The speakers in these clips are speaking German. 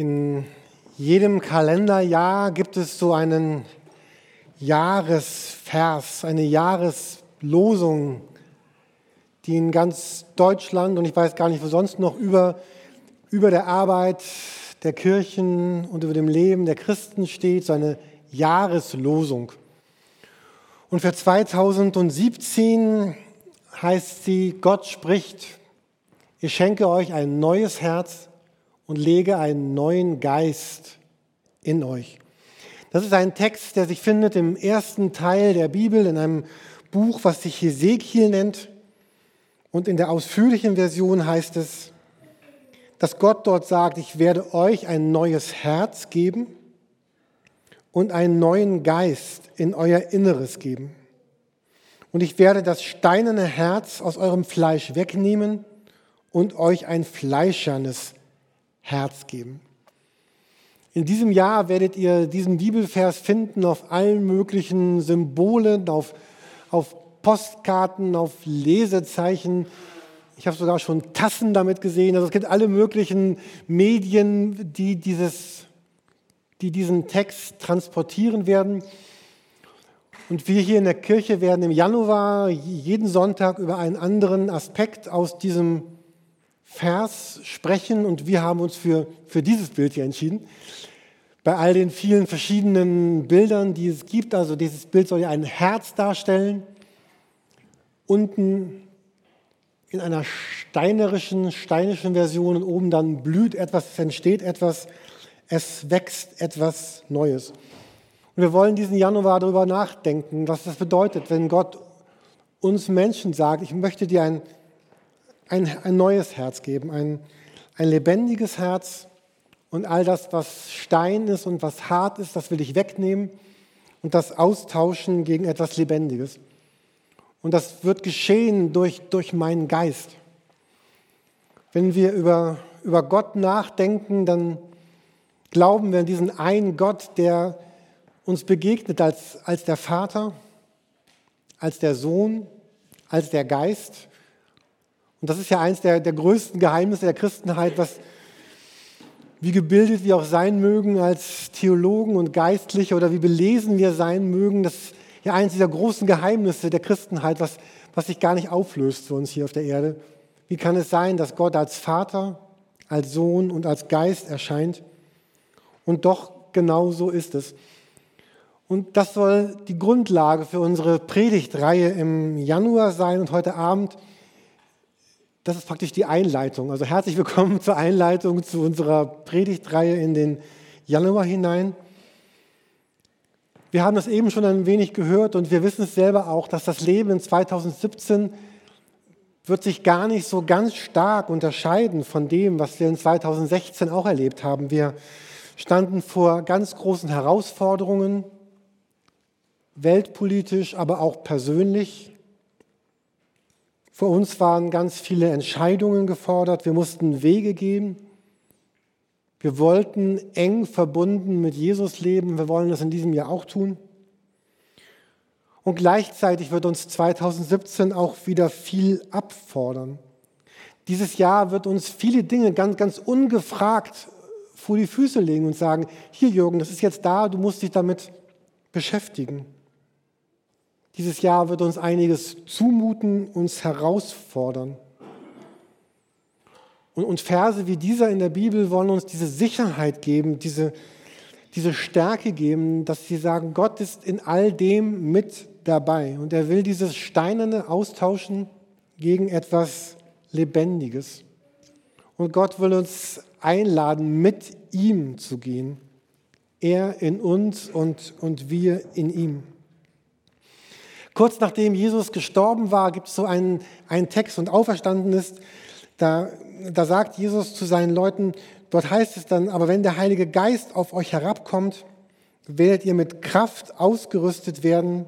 In jedem Kalenderjahr gibt es so einen Jahresvers, eine Jahreslosung, die in ganz Deutschland und ich weiß gar nicht wo sonst noch über, über der Arbeit der Kirchen und über dem Leben der Christen steht, so eine Jahreslosung. Und für 2017 heißt sie, Gott spricht, ich schenke euch ein neues Herz und lege einen neuen Geist in euch. Das ist ein Text, der sich findet im ersten Teil der Bibel in einem Buch, was sich Hesekiel nennt. Und in der ausführlichen Version heißt es, dass Gott dort sagt, ich werde euch ein neues Herz geben und einen neuen Geist in euer Inneres geben. Und ich werde das steinerne Herz aus eurem Fleisch wegnehmen und euch ein fleischernes Herz geben. In diesem Jahr werdet ihr diesen Bibelvers finden auf allen möglichen Symbolen, auf, auf Postkarten, auf Lesezeichen. Ich habe sogar schon Tassen damit gesehen. Also es gibt alle möglichen Medien, die, dieses, die diesen Text transportieren werden. Und wir hier in der Kirche werden im Januar jeden Sonntag über einen anderen Aspekt aus diesem Vers sprechen und wir haben uns für, für dieses Bild hier entschieden. Bei all den vielen verschiedenen Bildern, die es gibt, also dieses Bild soll ja ein Herz darstellen. Unten in einer steinerischen, steinischen Version und oben dann blüht etwas, es entsteht etwas, es wächst etwas Neues. Und wir wollen diesen Januar darüber nachdenken, was das bedeutet, wenn Gott uns Menschen sagt, ich möchte dir ein ein, ein neues Herz geben, ein, ein lebendiges Herz. Und all das, was Stein ist und was hart ist, das will ich wegnehmen und das austauschen gegen etwas Lebendiges. Und das wird geschehen durch, durch meinen Geist. Wenn wir über, über Gott nachdenken, dann glauben wir an diesen einen Gott, der uns begegnet als, als der Vater, als der Sohn, als der Geist. Und das ist ja eines der, der größten Geheimnisse der Christenheit, was wie gebildet wir auch sein mögen als Theologen und Geistliche oder wie belesen wir sein mögen, das ist ja eines dieser großen Geheimnisse der Christenheit, was, was sich gar nicht auflöst für uns hier auf der Erde. Wie kann es sein, dass Gott als Vater, als Sohn und als Geist erscheint? Und doch genau so ist es. Und das soll die Grundlage für unsere Predigtreihe im Januar sein und heute Abend das ist praktisch die Einleitung. Also herzlich willkommen zur Einleitung zu unserer Predigtreihe in den Januar hinein. Wir haben das eben schon ein wenig gehört und wir wissen es selber auch, dass das Leben in 2017 wird sich gar nicht so ganz stark unterscheiden von dem, was wir in 2016 auch erlebt haben. Wir standen vor ganz großen Herausforderungen, weltpolitisch, aber auch persönlich. Für uns waren ganz viele Entscheidungen gefordert. Wir mussten Wege gehen. Wir wollten eng verbunden mit Jesus leben. Wir wollen das in diesem Jahr auch tun. Und gleichzeitig wird uns 2017 auch wieder viel abfordern. Dieses Jahr wird uns viele Dinge ganz, ganz ungefragt vor die Füße legen und sagen, hier Jürgen, das ist jetzt da, du musst dich damit beschäftigen. Dieses Jahr wird uns einiges zumuten, uns herausfordern. Und, und Verse wie dieser in der Bibel wollen uns diese Sicherheit geben, diese, diese Stärke geben, dass sie sagen, Gott ist in all dem mit dabei. Und er will dieses Steinerne austauschen gegen etwas Lebendiges. Und Gott will uns einladen, mit ihm zu gehen. Er in uns und, und wir in ihm. Kurz nachdem Jesus gestorben war, gibt es so einen, einen Text und auferstanden ist. Da, da sagt Jesus zu seinen Leuten, dort heißt es dann, aber wenn der Heilige Geist auf euch herabkommt, werdet ihr mit Kraft ausgerüstet werden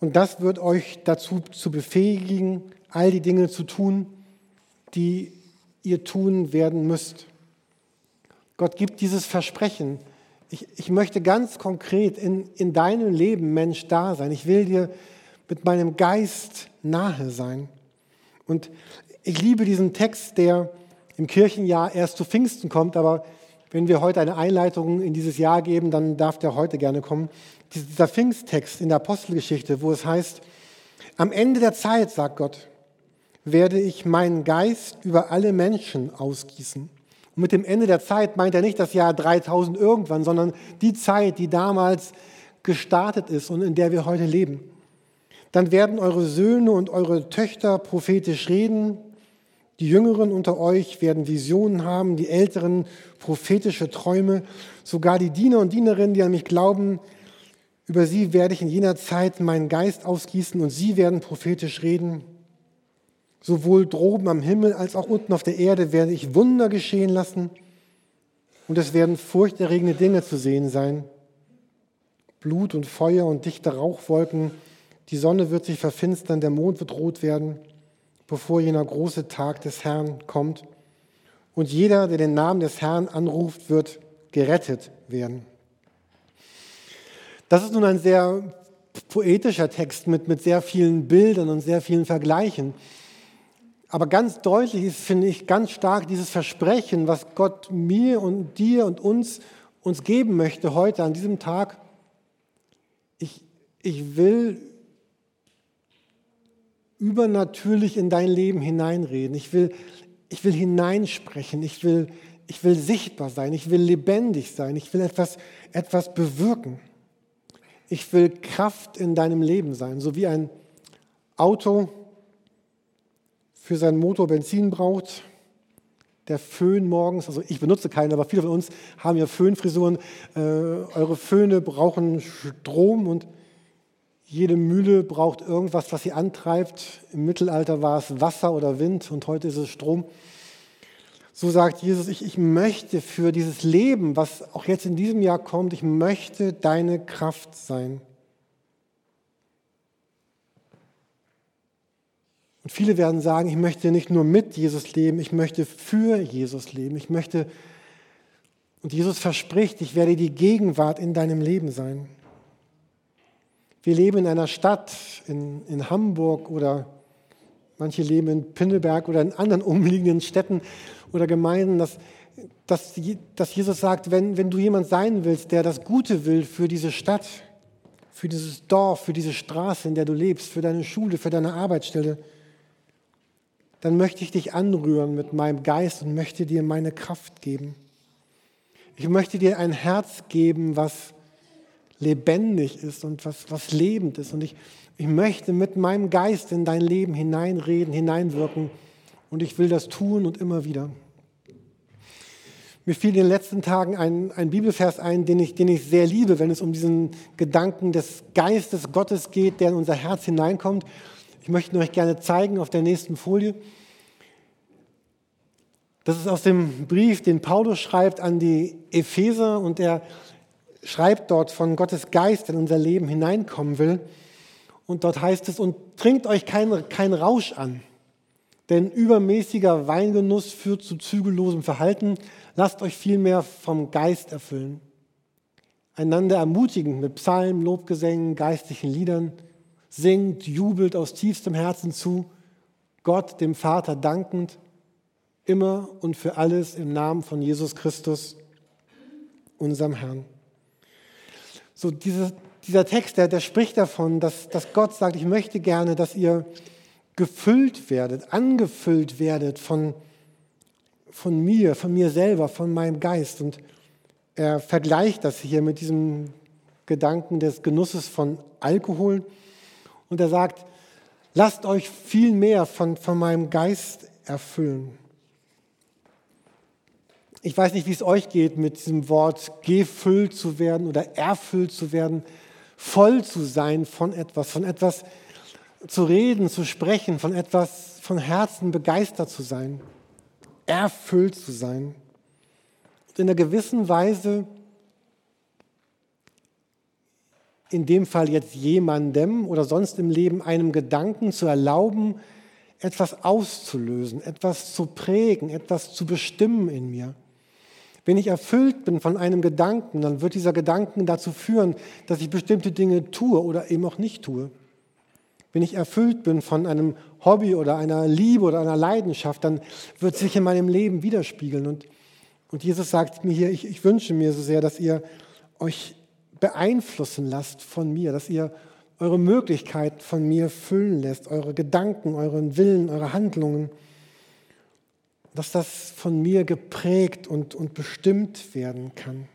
und das wird euch dazu zu befähigen, all die Dinge zu tun, die ihr tun werden müsst. Gott gibt dieses Versprechen. Ich, ich möchte ganz konkret in, in deinem Leben, Mensch, da sein. Ich will dir mit meinem Geist nahe sein. Und ich liebe diesen Text, der im Kirchenjahr erst zu Pfingsten kommt, aber wenn wir heute eine Einleitung in dieses Jahr geben, dann darf der heute gerne kommen. Dieser Pfingsttext in der Apostelgeschichte, wo es heißt, am Ende der Zeit, sagt Gott, werde ich meinen Geist über alle Menschen ausgießen. Und mit dem Ende der Zeit meint er nicht das Jahr 3000 irgendwann, sondern die Zeit, die damals gestartet ist und in der wir heute leben. Dann werden eure Söhne und eure Töchter prophetisch reden, die Jüngeren unter euch werden Visionen haben, die Älteren prophetische Träume, sogar die Diener und Dienerinnen, die an mich glauben, über sie werde ich in jener Zeit meinen Geist ausgießen und sie werden prophetisch reden. Sowohl droben am Himmel als auch unten auf der Erde werde ich Wunder geschehen lassen und es werden furchterregende Dinge zu sehen sein. Blut und Feuer und dichte Rauchwolken, die Sonne wird sich verfinstern, der Mond wird rot werden bevor jener große Tag des Herrn kommt. Und jeder, der den Namen des Herrn anruft, wird gerettet werden. Das ist nun ein sehr poetischer Text mit, mit sehr vielen Bildern und sehr vielen Vergleichen. Aber ganz deutlich ist, finde ich, ganz stark dieses Versprechen, was Gott mir und dir und uns, uns geben möchte heute an diesem Tag. Ich, ich will übernatürlich in dein Leben hineinreden. Ich will, ich will hineinsprechen. Ich will, ich will sichtbar sein. Ich will lebendig sein. Ich will etwas, etwas bewirken. Ich will Kraft in deinem Leben sein. So wie ein Auto für seinen Motor Benzin braucht, der Föhn morgens, also ich benutze keinen, aber viele von uns haben ja Föhnfrisuren. Äh, eure Föhne brauchen Strom und jede Mühle braucht irgendwas, was sie antreibt. Im Mittelalter war es Wasser oder Wind und heute ist es Strom. So sagt Jesus, ich, ich möchte für dieses Leben, was auch jetzt in diesem Jahr kommt, ich möchte deine Kraft sein. Und viele werden sagen, ich möchte nicht nur mit Jesus leben, ich möchte für Jesus leben. Ich möchte, und Jesus verspricht, ich werde die Gegenwart in deinem Leben sein. Wir leben in einer Stadt, in, in Hamburg oder manche leben in Pinneberg oder in anderen umliegenden Städten oder Gemeinden, dass, dass, dass Jesus sagt, wenn, wenn du jemand sein willst, der das Gute will für diese Stadt, für dieses Dorf, für diese Straße, in der du lebst, für deine Schule, für deine Arbeitsstelle, dann möchte ich dich anrühren mit meinem Geist und möchte dir meine Kraft geben. Ich möchte dir ein Herz geben, was lebendig ist und was, was lebend ist. Und ich, ich möchte mit meinem Geist in dein Leben hineinreden, hineinwirken. Und ich will das tun und immer wieder. Mir fiel in den letzten Tagen ein, ein Bibelvers ein, den ich, den ich sehr liebe, wenn es um diesen Gedanken des Geistes Gottes geht, der in unser Herz hineinkommt. Ich möchte euch gerne zeigen auf der nächsten Folie. Das ist aus dem Brief, den Paulus schreibt an die Epheser und er schreibt dort von Gottes Geist in unser Leben hineinkommen will. Und dort heißt es, und trinkt euch keinen kein Rausch an, denn übermäßiger Weingenuss führt zu zügellosem Verhalten. Lasst euch vielmehr vom Geist erfüllen. Einander ermutigen mit Psalmen, Lobgesängen, geistlichen Liedern. Singt, jubelt aus tiefstem Herzen zu, Gott, dem Vater, dankend, immer und für alles im Namen von Jesus Christus, unserem Herrn. So diese, dieser Text, der, der spricht davon, dass, dass Gott sagt, ich möchte gerne, dass ihr gefüllt werdet, angefüllt werdet von, von mir, von mir selber, von meinem Geist. Und er vergleicht das hier mit diesem Gedanken des Genusses von Alkohol. Und er sagt, lasst euch viel mehr von, von meinem Geist erfüllen. Ich weiß nicht, wie es euch geht mit diesem Wort gefüllt zu werden oder erfüllt zu werden, voll zu sein von etwas, von etwas zu reden, zu sprechen, von etwas von Herzen begeistert zu sein, erfüllt zu sein. Und in einer gewissen Weise, in dem Fall jetzt jemandem oder sonst im Leben einem Gedanken zu erlauben, etwas auszulösen, etwas zu prägen, etwas zu bestimmen in mir. Wenn ich erfüllt bin von einem Gedanken, dann wird dieser Gedanken dazu führen, dass ich bestimmte Dinge tue oder eben auch nicht tue. Wenn ich erfüllt bin von einem Hobby oder einer Liebe oder einer Leidenschaft, dann wird sich in meinem Leben widerspiegeln. Und Und Jesus sagt mir hier, ich, ich wünsche mir so sehr, dass ihr euch beeinflussen lasst von mir, dass ihr eure Möglichkeit von mir füllen lässt, eure Gedanken, euren Willen, eure Handlungen, dass das von mir geprägt und, und bestimmt werden kann.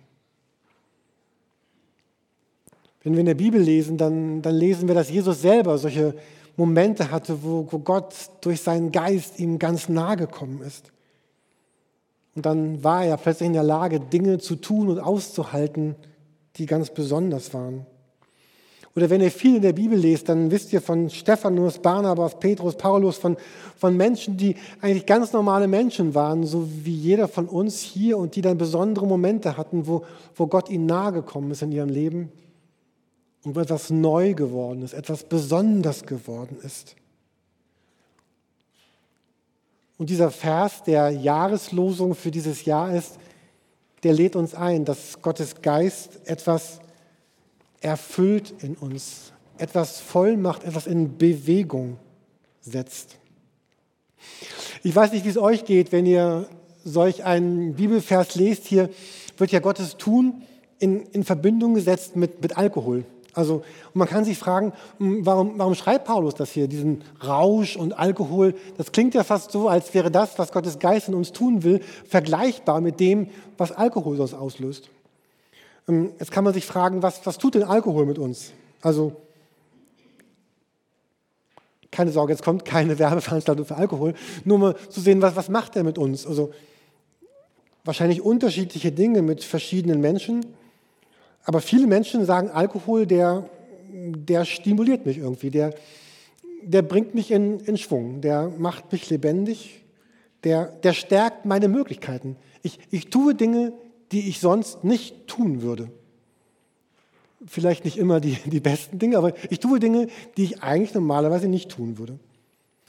Wenn wir in der Bibel lesen, dann, dann lesen wir, dass Jesus selber solche Momente hatte, wo, wo Gott durch seinen Geist ihm ganz nahe gekommen ist. Und dann war er plötzlich in der Lage, Dinge zu tun und auszuhalten, die ganz besonders waren. Oder wenn ihr viel in der Bibel lest, dann wisst ihr von Stephanus, Barnabas, Petrus, Paulus, von, von Menschen, die eigentlich ganz normale Menschen waren, so wie jeder von uns hier und die dann besondere Momente hatten, wo, wo Gott ihnen nahe gekommen ist in ihrem Leben und wo etwas neu geworden ist, etwas besonders geworden ist. Und dieser Vers der Jahreslosung für dieses Jahr ist, der lädt uns ein, dass Gottes Geist etwas erfüllt in uns, etwas voll macht, etwas in Bewegung setzt. Ich weiß nicht, wie es euch geht, wenn ihr solch einen Bibelvers lest. Hier wird ja Gottes Tun in, in Verbindung gesetzt mit, mit Alkohol. Also, man kann sich fragen, hm, warum, warum schreibt Paulus das hier, diesen Rausch und Alkohol? Das klingt ja fast so, als wäre das, was Gottes Geist in uns tun will, vergleichbar mit dem, was Alkohol sonst auslöst. Ähm, jetzt kann man sich fragen, was, was tut denn Alkohol mit uns? Also, keine Sorge, jetzt kommt keine Werbeveranstaltung für Alkohol, nur mal zu sehen, was, was macht er mit uns? Also, wahrscheinlich unterschiedliche Dinge mit verschiedenen Menschen. Aber viele Menschen sagen, Alkohol, der, der stimuliert mich irgendwie, der, der bringt mich in, in Schwung, der macht mich lebendig, der, der stärkt meine Möglichkeiten. Ich, ich tue Dinge, die ich sonst nicht tun würde. Vielleicht nicht immer die, die besten Dinge, aber ich tue Dinge, die ich eigentlich normalerweise nicht tun würde.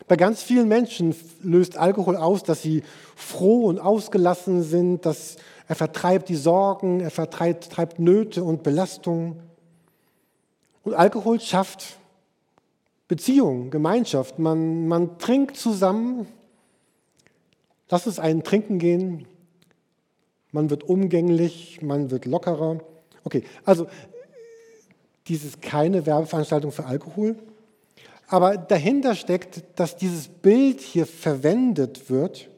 Bei ganz vielen Menschen löst Alkohol aus, dass sie froh und ausgelassen sind, dass er vertreibt die Sorgen, er vertreibt treibt Nöte und Belastungen. Und Alkohol schafft Beziehung, Gemeinschaft. Man, man trinkt zusammen. Lass es einen trinken gehen man wird umgänglich, man wird lockerer. Okay, also dies ist keine Werbeveranstaltung für Alkohol, aber dahinter steckt, dass dieses Bild hier verwendet wird,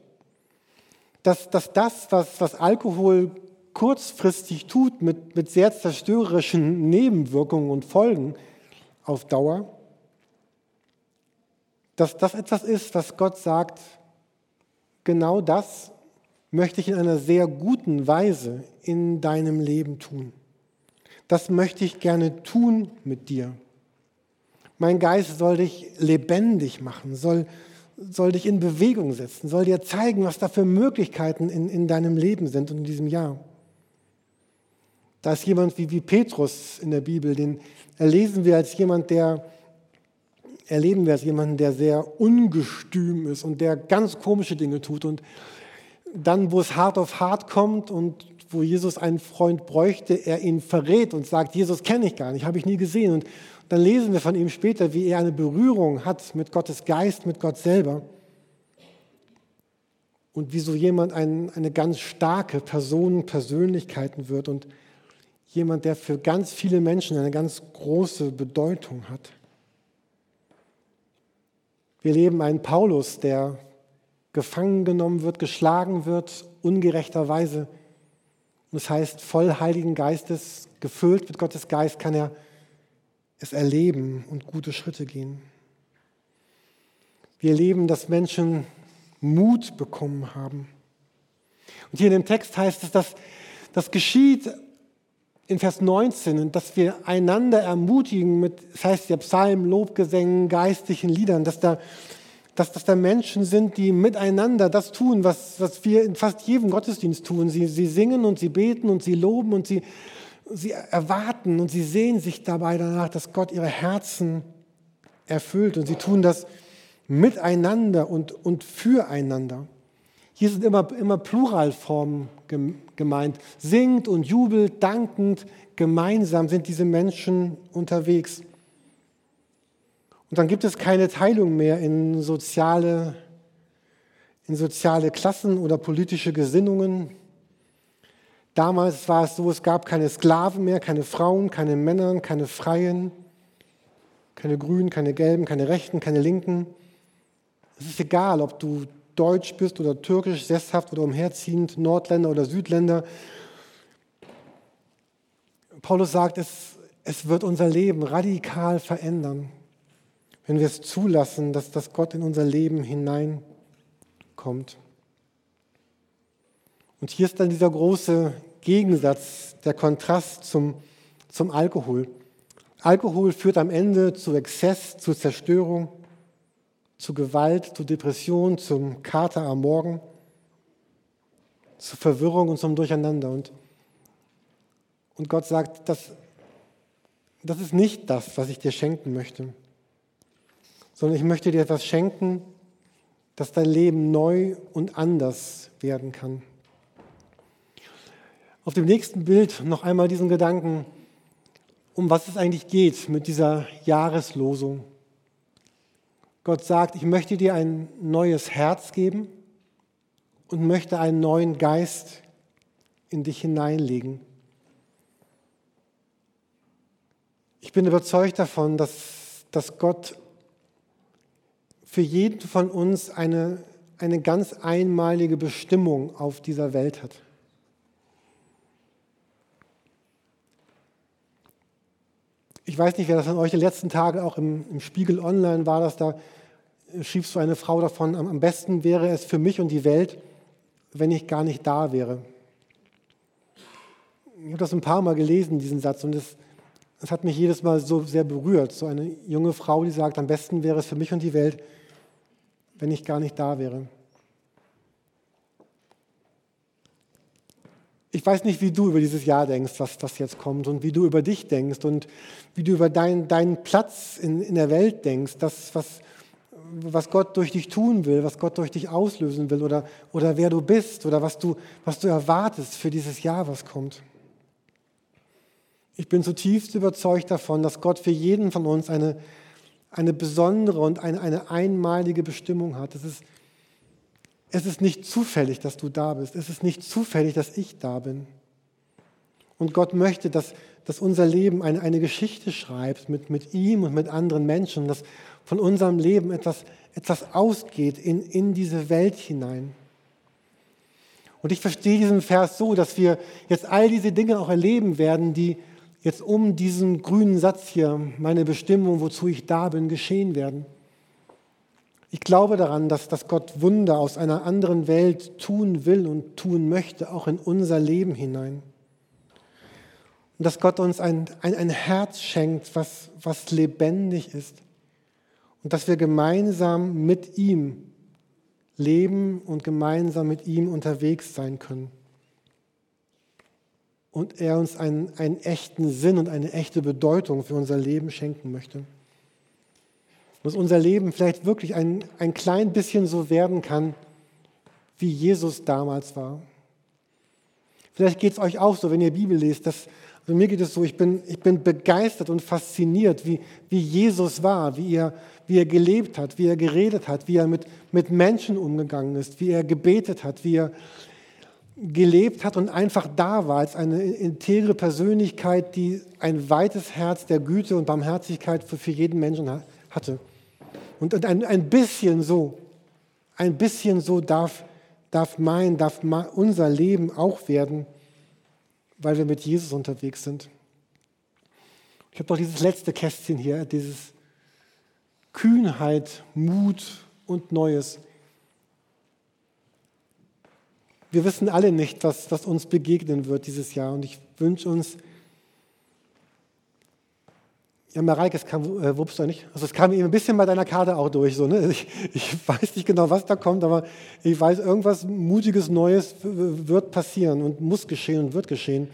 dass, dass das, was, was Alkohol kurzfristig tut, mit, mit sehr zerstörerischen Nebenwirkungen und Folgen auf Dauer, dass das etwas ist, was Gott sagt, genau das möchte ich in einer sehr guten Weise in deinem Leben tun. Das möchte ich gerne tun mit dir. Mein Geist soll dich lebendig machen, soll, soll dich in Bewegung setzen, soll dir zeigen, was da für Möglichkeiten in, in deinem Leben sind und in diesem Jahr. Da ist jemand wie, wie Petrus in der Bibel, den erlesen wir als jemand, der erleben wir als jemanden, der sehr ungestüm ist und der ganz komische Dinge tut und dann, wo es hart auf hart kommt und wo Jesus einen Freund bräuchte, er ihn verrät und sagt, Jesus kenne ich gar nicht, habe ich nie gesehen. Und dann lesen wir von ihm später, wie er eine Berührung hat mit Gottes Geist, mit Gott selber. Und wie so jemand ein, eine ganz starke Person, Persönlichkeiten wird und jemand, der für ganz viele Menschen eine ganz große Bedeutung hat. Wir leben einen Paulus, der gefangen genommen wird, geschlagen wird, ungerechterweise. Das heißt, voll Heiligen Geistes, gefüllt mit Gottes Geist, kann er es erleben und gute Schritte gehen. Wir erleben, dass Menschen Mut bekommen haben. Und hier in dem Text heißt es, dass das geschieht in Vers 19, dass wir einander ermutigen mit, das heißt ja Psalmen, Lobgesängen, geistlichen Liedern, dass da dass das da Menschen sind, die miteinander das tun, was, was wir in fast jedem Gottesdienst tun. Sie, sie singen und sie beten und sie loben und sie, sie erwarten und sie sehen sich dabei danach, dass Gott ihre Herzen erfüllt. Und sie tun das miteinander und, und füreinander. Hier sind immer, immer Pluralformen gemeint. Singt und jubelt, dankend, gemeinsam sind diese Menschen unterwegs. Und dann gibt es keine Teilung mehr in soziale, in soziale Klassen oder politische Gesinnungen. Damals war es so, es gab keine Sklaven mehr, keine Frauen, keine Männer, keine Freien, keine Grünen, keine Gelben, keine Rechten, keine Linken. Es ist egal, ob du deutsch bist oder türkisch, sesshaft oder umherziehend, Nordländer oder Südländer. Paulus sagt, es, es wird unser Leben radikal verändern, wenn wir es zulassen, dass das Gott in unser Leben hineinkommt. Und hier ist dann dieser große Gegensatz, der Kontrast zum, zum Alkohol. Alkohol führt am Ende zu Exzess, zu Zerstörung, zu Gewalt, zu Depression, zum Kater am Morgen, zu Verwirrung und zum Durcheinander. Und, und Gott sagt, das, das ist nicht das, was ich dir schenken möchte, sondern ich möchte dir etwas schenken, dass dein Leben neu und anders werden kann. Auf dem nächsten Bild noch einmal diesen Gedanken, um was es eigentlich geht mit dieser Jahreslosung. Gott sagt, ich möchte dir ein neues Herz geben und möchte einen neuen Geist in dich hineinlegen. Ich bin überzeugt davon, dass, dass Gott für jeden von uns eine, eine ganz einmalige Bestimmung auf dieser Welt hat. Ich weiß nicht, wer das von euch die letzten Tage auch im, im Spiegel Online war, dass da schrieb so eine Frau davon, am besten wäre es für mich und die Welt, wenn ich gar nicht da wäre. Ich habe das ein paar Mal gelesen, diesen Satz, und es, es hat mich jedes Mal so sehr berührt. So eine junge Frau, die sagt, am besten wäre es für mich und die Welt, wenn ich gar nicht da wäre. Ich weiß nicht, wie du über dieses Jahr denkst, was, was jetzt kommt und wie du über dich denkst und wie du über dein, deinen Platz in, in der Welt denkst, das, was, was Gott durch dich tun will, was Gott durch dich auslösen will oder, oder wer du bist oder was du, was du erwartest für dieses Jahr, was kommt. Ich bin zutiefst überzeugt davon, dass Gott für jeden von uns eine, eine besondere und eine, eine einmalige Bestimmung hat. Es ist es ist nicht zufällig, dass du da bist. Es ist nicht zufällig, dass ich da bin. Und Gott möchte, dass, dass unser Leben eine, eine Geschichte schreibt mit, mit ihm und mit anderen Menschen, dass von unserem Leben etwas, etwas ausgeht in, in diese Welt hinein. Und ich verstehe diesen Vers so, dass wir jetzt all diese Dinge auch erleben werden, die jetzt um diesen grünen Satz hier, meine Bestimmung, wozu ich da bin, geschehen werden. Ich glaube daran, dass, dass Gott Wunder aus einer anderen Welt tun will und tun möchte, auch in unser Leben hinein. Und dass Gott uns ein, ein, ein Herz schenkt, was, was lebendig ist. Und dass wir gemeinsam mit ihm leben und gemeinsam mit ihm unterwegs sein können. Und er uns einen, einen echten Sinn und eine echte Bedeutung für unser Leben schenken möchte dass unser Leben vielleicht wirklich ein, ein klein bisschen so werden kann, wie Jesus damals war. Vielleicht geht es euch auch so, wenn ihr Bibel lest. Dass, also mir geht es so, ich bin, ich bin begeistert und fasziniert, wie, wie Jesus war, wie er, wie er gelebt hat, wie er geredet hat, wie er mit, mit Menschen umgegangen ist, wie er gebetet hat, wie er gelebt hat und einfach da war als eine integre Persönlichkeit, die ein weites Herz der Güte und Barmherzigkeit für, jeden Menschen hatte. Und ein, ein bisschen so, ein bisschen so darf, darf mein, darf unser Leben auch werden, weil wir mit Jesus unterwegs sind. Ich habe noch dieses letzte Kästchen hier, dieses Kühnheit, Mut und Neues. Wir wissen alle nicht, was, was uns begegnen wird dieses Jahr. Und ich wünsche uns, ja, Mareike, es kam, äh, wuppst du nicht? Also es kam eben ein bisschen bei deiner Karte auch durch. So, ne? ich, ich weiß nicht genau, was da kommt, aber ich weiß, irgendwas Mutiges, Neues wird passieren und muss geschehen und wird geschehen.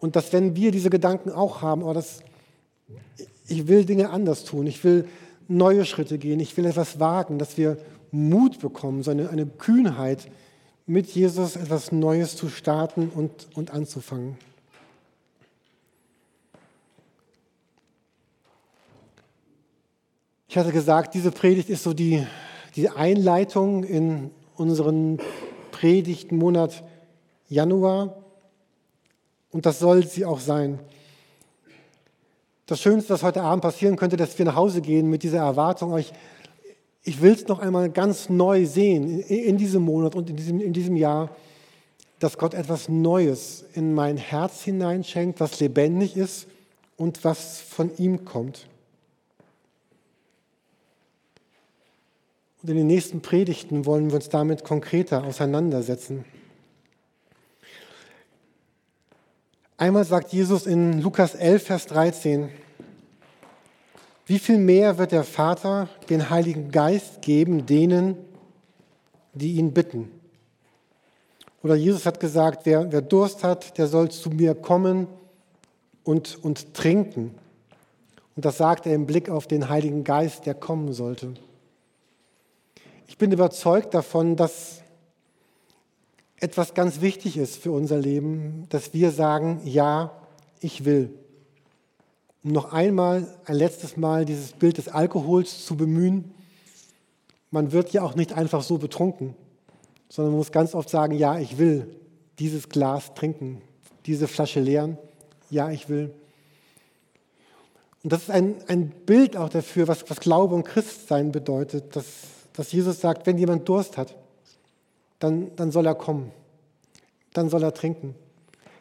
Und dass wenn wir diese Gedanken auch haben, oh, das, ich will Dinge anders tun, ich will neue Schritte gehen, ich will etwas wagen, dass wir Mut bekommen, so eine, eine Kühnheit, mit Jesus etwas Neues zu starten und, und anzufangen. Ich hatte gesagt, diese Predigt ist so die, die Einleitung in unseren Predigtmonat Januar. Und das soll sie auch sein. Das Schönste, was heute Abend passieren könnte, dass wir nach Hause gehen mit dieser Erwartung, ich, ich will es noch einmal ganz neu sehen in diesem Monat und in diesem, in diesem Jahr, dass Gott etwas Neues in mein Herz hineinschenkt, was lebendig ist und was von ihm kommt. Und in den nächsten Predigten wollen wir uns damit konkreter auseinandersetzen. Einmal sagt Jesus in Lukas 11, Vers 13, wie viel mehr wird der Vater den Heiligen Geist geben denen, die ihn bitten? Oder Jesus hat gesagt, wer, wer Durst hat, der soll zu mir kommen und, und trinken. Und das sagt er im Blick auf den Heiligen Geist, der kommen sollte. Ich bin überzeugt davon, dass etwas ganz wichtig ist für unser Leben, dass wir sagen, ja, ich will. Um noch einmal, ein letztes Mal dieses Bild des Alkohols zu bemühen, man wird ja auch nicht einfach so betrunken, sondern man muss ganz oft sagen, ja, ich will dieses Glas trinken, diese Flasche leeren, ja, ich will. Und das ist ein, ein Bild auch dafür, was, was Glaube und Christsein bedeutet, dass dass Jesus sagt, wenn jemand Durst hat, dann, dann soll er kommen, dann soll er trinken,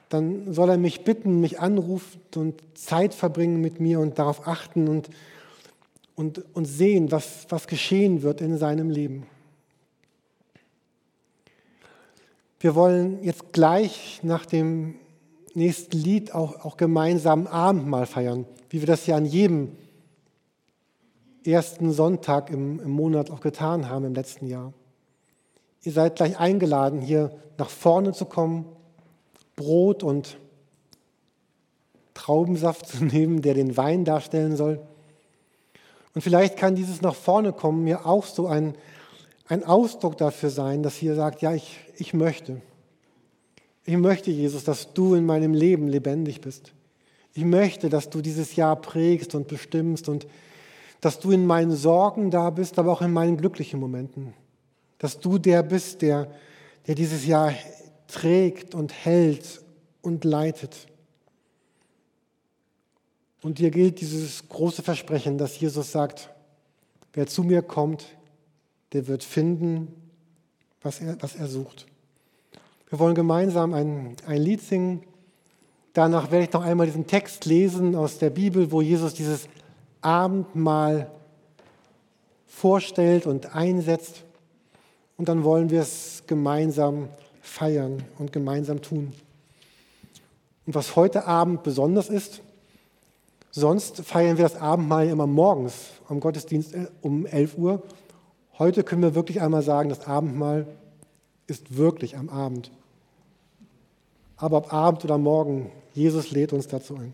dann soll er mich bitten, mich anrufen und Zeit verbringen mit mir und darauf achten und, und, und sehen, was, was geschehen wird in seinem Leben. Wir wollen jetzt gleich nach dem nächsten Lied auch, auch gemeinsam Abendmahl feiern, wie wir das ja an jedem ersten Sonntag im, im Monat auch getan haben im letzten Jahr. Ihr seid gleich eingeladen, hier nach vorne zu kommen, Brot und Traubensaft zu nehmen, der den Wein darstellen soll. Und vielleicht kann dieses nach vorne kommen mir auch so ein, ein Ausdruck dafür sein, dass ihr sagt, ja, ich, ich möchte. Ich möchte, Jesus, dass du in meinem Leben lebendig bist. Ich möchte, dass du dieses Jahr prägst und bestimmst und dass du in meinen Sorgen da bist, aber auch in meinen glücklichen Momenten. Dass du der bist, der, der dieses Jahr trägt und hält und leitet. Und dir gilt dieses große Versprechen, dass Jesus sagt, wer zu mir kommt, der wird finden, was er, was er sucht. Wir wollen gemeinsam ein, ein Lied singen. Danach werde ich noch einmal diesen Text lesen aus der Bibel, wo Jesus dieses Abendmahl vorstellt und einsetzt. Und dann wollen wir es gemeinsam feiern und gemeinsam tun. Und was heute Abend besonders ist, sonst feiern wir das Abendmahl immer morgens am Gottesdienst äh, um 11 Uhr. Heute können wir wirklich einmal sagen, das Abendmahl ist wirklich am Abend. Aber ob Abend oder Morgen, Jesus lädt uns dazu ein.